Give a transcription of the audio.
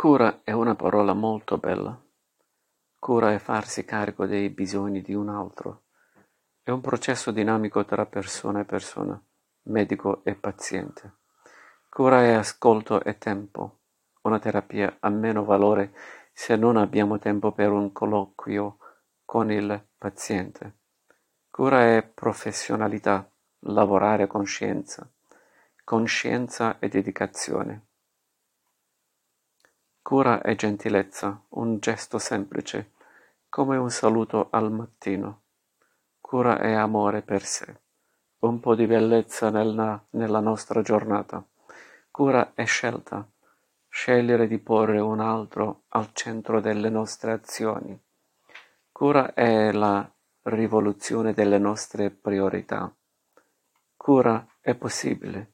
Cura è una parola molto bella. Cura è farsi carico dei bisogni di un altro. È un processo dinamico tra persona e persona, medico e paziente. Cura è ascolto e tempo. Una terapia ha meno valore se non abbiamo tempo per un colloquio con il paziente. Cura è professionalità, lavorare con scienza, con e dedicazione. Cura è gentilezza, un gesto semplice, come un saluto al mattino. Cura è amore per sé, un po' di bellezza nella, nella nostra giornata. Cura è scelta, scegliere di porre un altro al centro delle nostre azioni. Cura è la rivoluzione delle nostre priorità. Cura è possibile